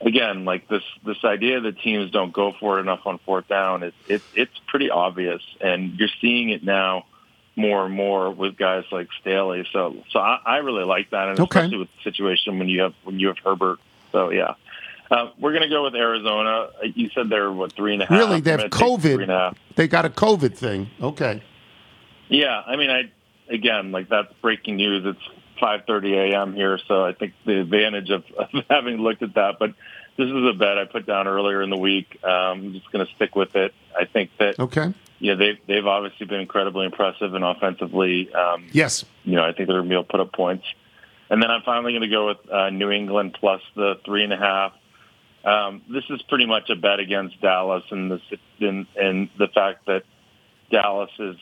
again, like this this idea that teams don't go for it enough on fourth down is it, it's pretty obvious, and you're seeing it now more and more with guys like Staley. So so I, I really like that, and Okay. especially with the situation when you have when you have Herbert. So yeah. Uh, we're going to go with Arizona. Uh, You said they're what three and a half. Really, they have gonna Three and a half. COVID. They got a COVID thing. Okay. Yeah, I mean, I again, like that's breaking news. It's 5:30 a.m. here, so I think the advantage of, of having looked at that. But this is a bet I put down earlier in the week. Um, I'm just going to stick with it. I think that Okay. Yeah, they've they've obviously been incredibly impressive and offensively. Um, Yes. you know, I think they're going to be able to put up points. And then I'm finally going to go with uh, New England plus the three and a half. Um, this is pretty much a bet against Dallas and the and, and the fact that Dallas is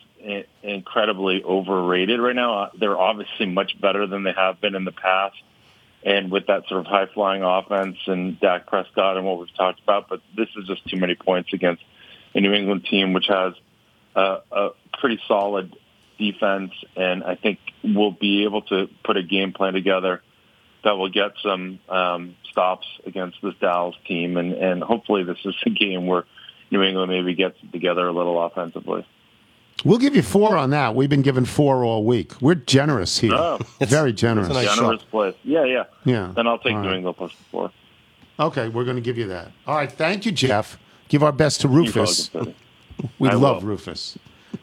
incredibly overrated right now. Uh, They're obviously much better than they have been in the past, and with that sort of high flying offense and Dak Prescott and what we've talked about. But this is just too many points against a New England team which has a, a pretty solid defense, and I think we'll be able to put a game plan together that will get some um, stops against this Dallas team, and, and hopefully this is a game where New England maybe gets it together a little offensively. We'll give you four on that. We've been given four all week. We're generous here. Oh. Very generous. Generous place. Yeah, yeah. Yeah. Then I'll take All New right. England plus the four. Okay, we're going to give you that. All right, thank you, Jeff. Give our best to Rufus. We I love will. Rufus.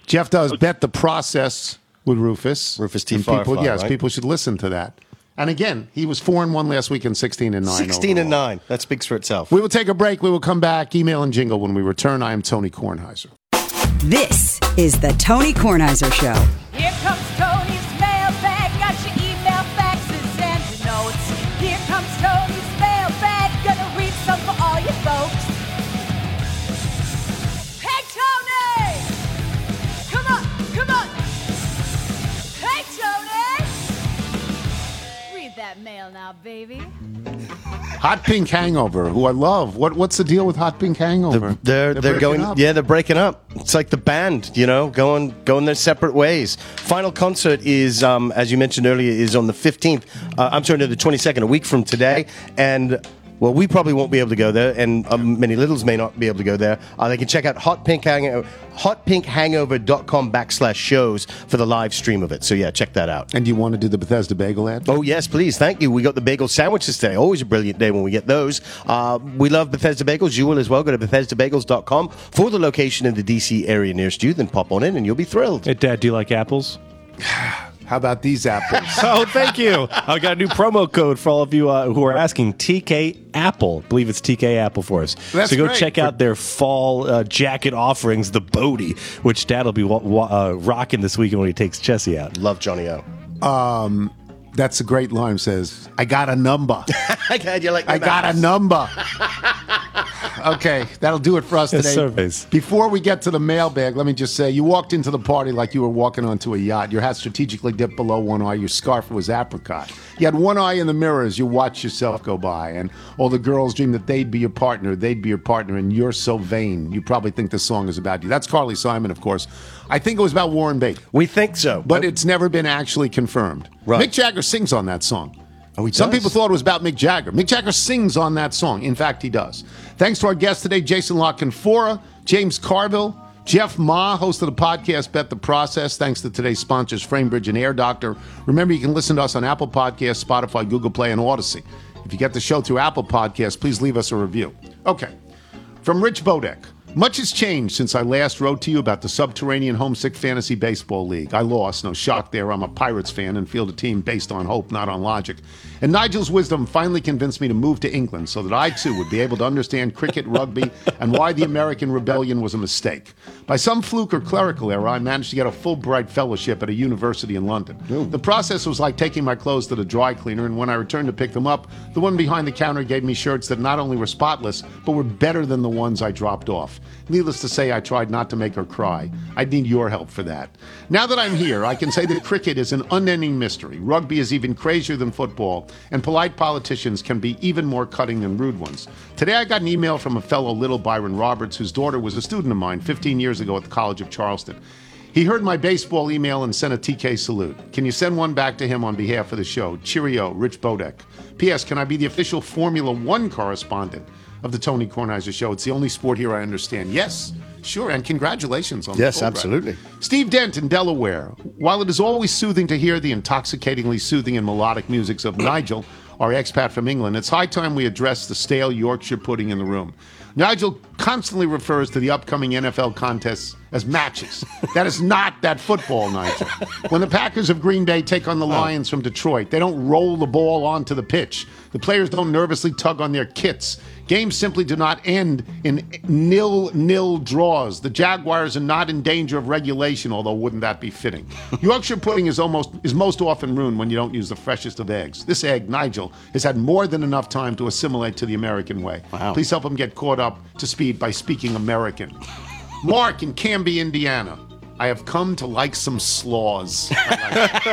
Jeff does bet the process with Rufus. Rufus T. And people, Firefly, yes, right? people should listen to that. And again, he was four and one last week and sixteen and nine. 16 and 9. That speaks for itself. We will take a break. We will come back. Email and jingle when we return. I am Tony Kornheiser. This is the Tony Kornheiser Show. Here comes Tony's that mail now, baby. Hot Pink Hangover, who I love. What What's the deal with Hot Pink Hangover? They're they're, breaking going up. yeah they're breaking up. It's like the band, you know, going going their separate ways. Final concert is um, as you mentioned earlier is on the fifteenth. Uh, I'm sorry, no, the twenty second, a week from today, and. Well, we probably won't be able to go there, and um, many littles may not be able to go there. Uh, they can check out Hot Pink Hangover, hotpinkhangover.com backslash shows for the live stream of it. So, yeah, check that out. And do you want to do the Bethesda Bagel ad? Oh, yes, please. Thank you. We got the bagel sandwiches today. Always a brilliant day when we get those. Uh, we love Bethesda Bagels. You will as well. Go to BethesdaBagels.com for the location in the D.C. area nearest you. Then pop on in and you'll be thrilled. Hey, Dad, do you like apples? How about these apples? oh, thank you. I got a new promo code for all of you uh, who are asking. TK Apple, I believe it's TK Apple for us. That's so go great. check out their fall uh, jacket offerings, the Bodie, which Dad will be wa- wa- uh, rocking this weekend when he takes Chessie out. Love Johnny O. Um, that's a great line. Says, "I got a number. God, you like I got a number." okay, that'll do it for us today. surveys. Before we get to the mailbag, let me just say, you walked into the party like you were walking onto a yacht. Your hat strategically dipped below one eye. Your scarf was apricot. You had one eye in the mirror as you watched yourself go by, and all the girls dreamed that they'd be your partner. They'd be your partner, and you're so vain. You probably think this song is about you. That's Carly Simon, of course. I think it was about Warren Beatty. We think so, but it's never been actually confirmed. Right. Mick Jagger sings on that song. Oh, Some does? people thought it was about Mick Jagger. Mick Jagger sings on that song. In fact, he does. Thanks to our guests today, Jason La Canfora, James Carville, Jeff Ma, host of the podcast Bet the Process. Thanks to today's sponsors, Framebridge and Air Doctor. Remember, you can listen to us on Apple Podcasts, Spotify, Google Play, and Odyssey. If you get the show through Apple Podcasts, please leave us a review. Okay. From Rich Bodek. Much has changed since I last wrote to you about the Subterranean Homesick Fantasy Baseball League. I lost, no shock there. I'm a Pirates fan and field a team based on hope, not on logic. And Nigel's wisdom finally convinced me to move to England so that I too would be able to understand cricket, rugby, and why the American rebellion was a mistake. By some fluke or clerical error, I managed to get a Fulbright fellowship at a university in London. The process was like taking my clothes to the dry cleaner, and when I returned to pick them up, the one behind the counter gave me shirts that not only were spotless, but were better than the ones I dropped off. Needless to say, I tried not to make her cry. I'd need your help for that. Now that I'm here, I can say that cricket is an unending mystery. Rugby is even crazier than football, and polite politicians can be even more cutting than rude ones. Today, I got an email from a fellow little Byron Roberts, whose daughter was a student of mine 15 years ago at the College of Charleston. He heard my baseball email and sent a TK salute. Can you send one back to him on behalf of the show? Cheerio, Rich Bodek. P.S. Can I be the official Formula One correspondent of the Tony Kornheiser Show? It's the only sport here I understand. Yes, sure, and congratulations on Yes, absolutely. Steve Dent in Delaware. While it is always soothing to hear the intoxicatingly soothing and melodic musics of Nigel, our expat from England, it's high time we address the stale Yorkshire pudding in the room. Nigel constantly refers to the upcoming NFL contests as matches. That is not that football, Nigel. When the Packers of Green Bay take on the oh. Lions from Detroit, they don't roll the ball onto the pitch. The players don't nervously tug on their kits. Games simply do not end in nil-nil draws. The Jaguars are not in danger of regulation, although wouldn't that be fitting? Yorkshire pudding is almost is most often ruined when you don't use the freshest of eggs. This egg, Nigel, has had more than enough time to assimilate to the American way. Wow. Please help him get caught up to speed by speaking American. Mark in Canby, Indiana. I have come to like some slaws. I, like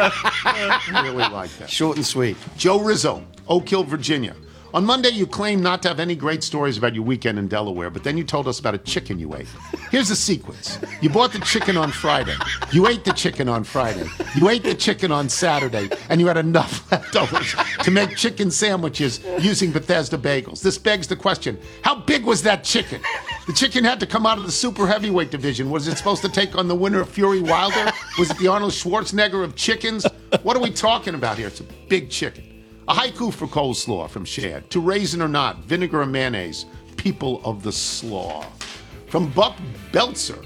I really like that. Short and sweet. Joe Rizzo, Oak Hill, Virginia. On Monday, you claimed not to have any great stories about your weekend in Delaware, but then you told us about a chicken you ate. Here's the sequence You bought the chicken on Friday. You ate the chicken on Friday. You ate the chicken on Saturday, and you had enough leftovers to make chicken sandwiches using Bethesda bagels. This begs the question how big was that chicken? The chicken had to come out of the super heavyweight division. Was it supposed to take on the winner of Fury Wilder? Was it the Arnold Schwarzenegger of chickens? What are we talking about here? It's a big chicken. A haiku for coleslaw from Shad. To raisin or not, vinegar or mayonnaise, people of the slaw. From Buck Belzer,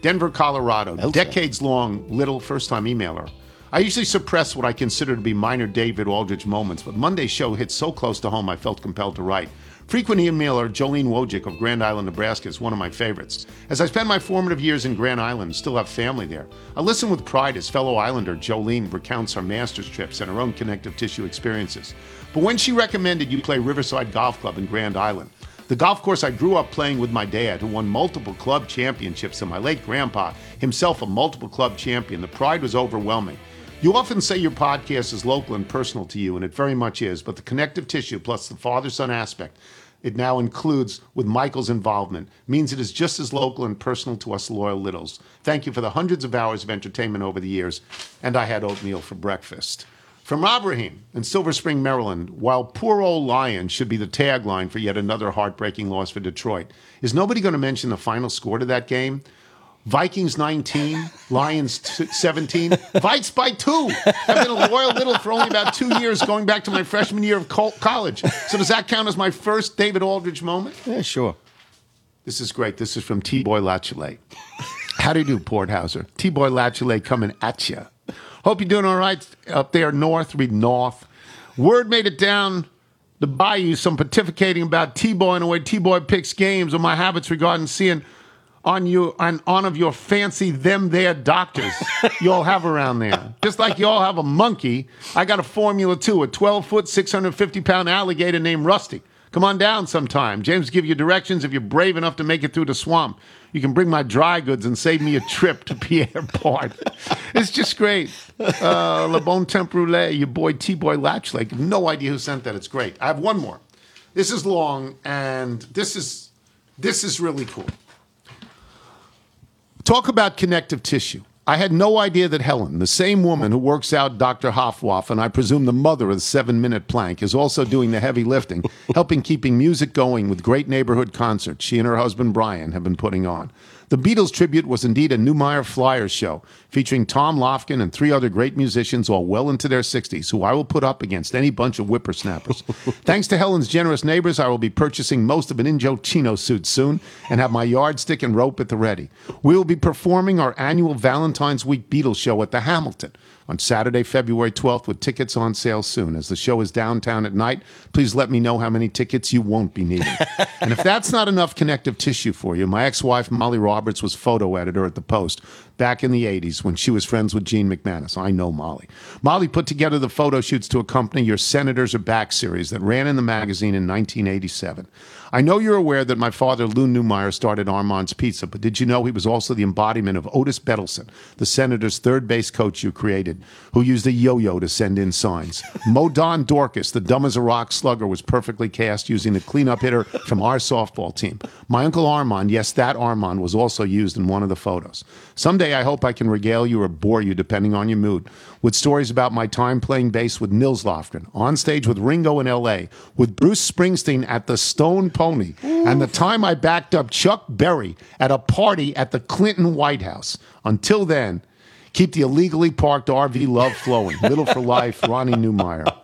Denver, Colorado, decades long, little first time emailer. I usually suppress what I consider to be minor David Aldridge moments, but Monday's show hit so close to home I felt compelled to write. Frequent emailer Jolene Wojcik of Grand Island, Nebraska is one of my favorites. As I spend my formative years in Grand Island and still have family there, I listen with pride as fellow Islander Jolene recounts her master's trips and her own connective tissue experiences. But when she recommended you play Riverside Golf Club in Grand Island, the golf course I grew up playing with my dad, who won multiple club championships, and my late grandpa, himself a multiple club champion, the pride was overwhelming. You often say your podcast is local and personal to you, and it very much is, but the connective tissue plus the father son aspect it now includes with Michael's involvement means it is just as local and personal to us loyal littles. Thank you for the hundreds of hours of entertainment over the years, and I had oatmeal for breakfast. From Abraham in Silver Spring, Maryland, while poor old Lions should be the tagline for yet another heartbreaking loss for Detroit, is nobody going to mention the final score to that game? Vikings 19, Lions t- 17. Vikes by two. I've been a loyal little for only about two years, going back to my freshman year of col- college. So does that count as my first David Aldridge moment? Yeah, sure. This is great. This is from T Boy Latchley. How do you do, Porthauser? T Boy Latchley coming at you. Hope you're doing all right up there north. Read north. Word made it down the bayou. Some pontificating about T Boy and the way T Boy picks games or my habits regarding seeing on you on on of your fancy them there doctors you all have around there. Just like you all have a monkey, I got a formula too, a 12 foot, 650 pound alligator named Rusty. Come on down sometime. James give you directions if you're brave enough to make it through the swamp. You can bring my dry goods and save me a trip to Pierre Part. It's just great. Uh, Le Bon Temps Roulé, your boy T Boy Latchlake. No idea who sent that. It's great. I have one more. This is long, and this is this is really cool. Talk about connective tissue. I had no idea that Helen, the same woman who works out Dr. Hoffwaff, and I presume the mother of the seven minute plank, is also doing the heavy lifting, helping keeping music going with great neighborhood concerts she and her husband Brian have been putting on. The Beatles tribute was indeed a Newmeyer Flyers show, featuring Tom Lofkin and three other great musicians, all well into their 60s, who I will put up against any bunch of whippersnappers. Thanks to Helen's generous neighbors, I will be purchasing most of an Indochino suit soon and have my yardstick and rope at the ready. We will be performing our annual Valentine's Week Beatles show at the Hamilton on Saturday, February 12th, with tickets on sale soon. As the show is downtown at night, please let me know how many tickets you won't be needing. and if that's not enough connective tissue for you, my ex wife, Molly Roberts, was photo editor at the Post back in the 80s when she was friends with Gene McManus. I know Molly. Molly put together the photo shoots to accompany your Senators Are Back series that ran in the magazine in 1987. I know you're aware that my father, Lou Newmeyer, started Armand's Pizza, but did you know he was also the embodiment of Otis Bettleson, the Senators' third base coach you created, who used a yo yo to send in signs? Modon Dorcas, the dumb as a rock slugger, was perfectly cast using the cleanup hitter from our softball team. My uncle Armand, yes, that Armand, was also used in one of the photos. Someday I hope I can regale you or bore you, depending on your mood, with stories about my time playing bass with Nils Lofgren, on stage with Ringo in L.A., with Bruce Springsteen at the Stone Pony, and the time I backed up Chuck Berry at a party at the Clinton White House. Until then, keep the illegally parked RV love flowing. Little for life, Ronnie Newmeyer.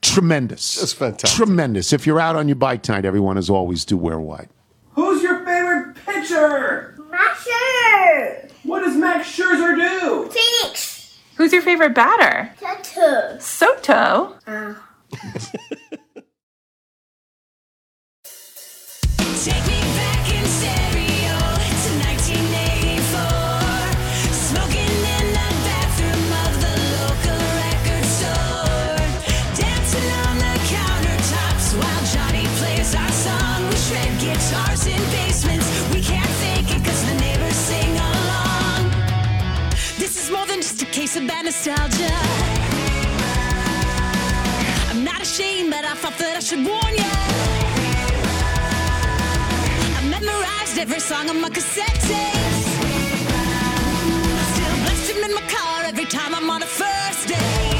Tremendous. That's fantastic. Tremendous. If you're out on your bike tonight, everyone, as always, do wear white. Who's your favorite pitcher? Max Scherzer. What does Max Scherzer do? Phoenix. Who's your favorite batter? Soto. Soto. Uh. Take me a of bad nostalgia. I'm not ashamed, but I thought that I should warn ya. I memorized every song on my cassette tapes. Still blast in my car every time I'm on a first date.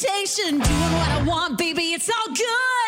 temptation, doing what I want, baby, it's all good.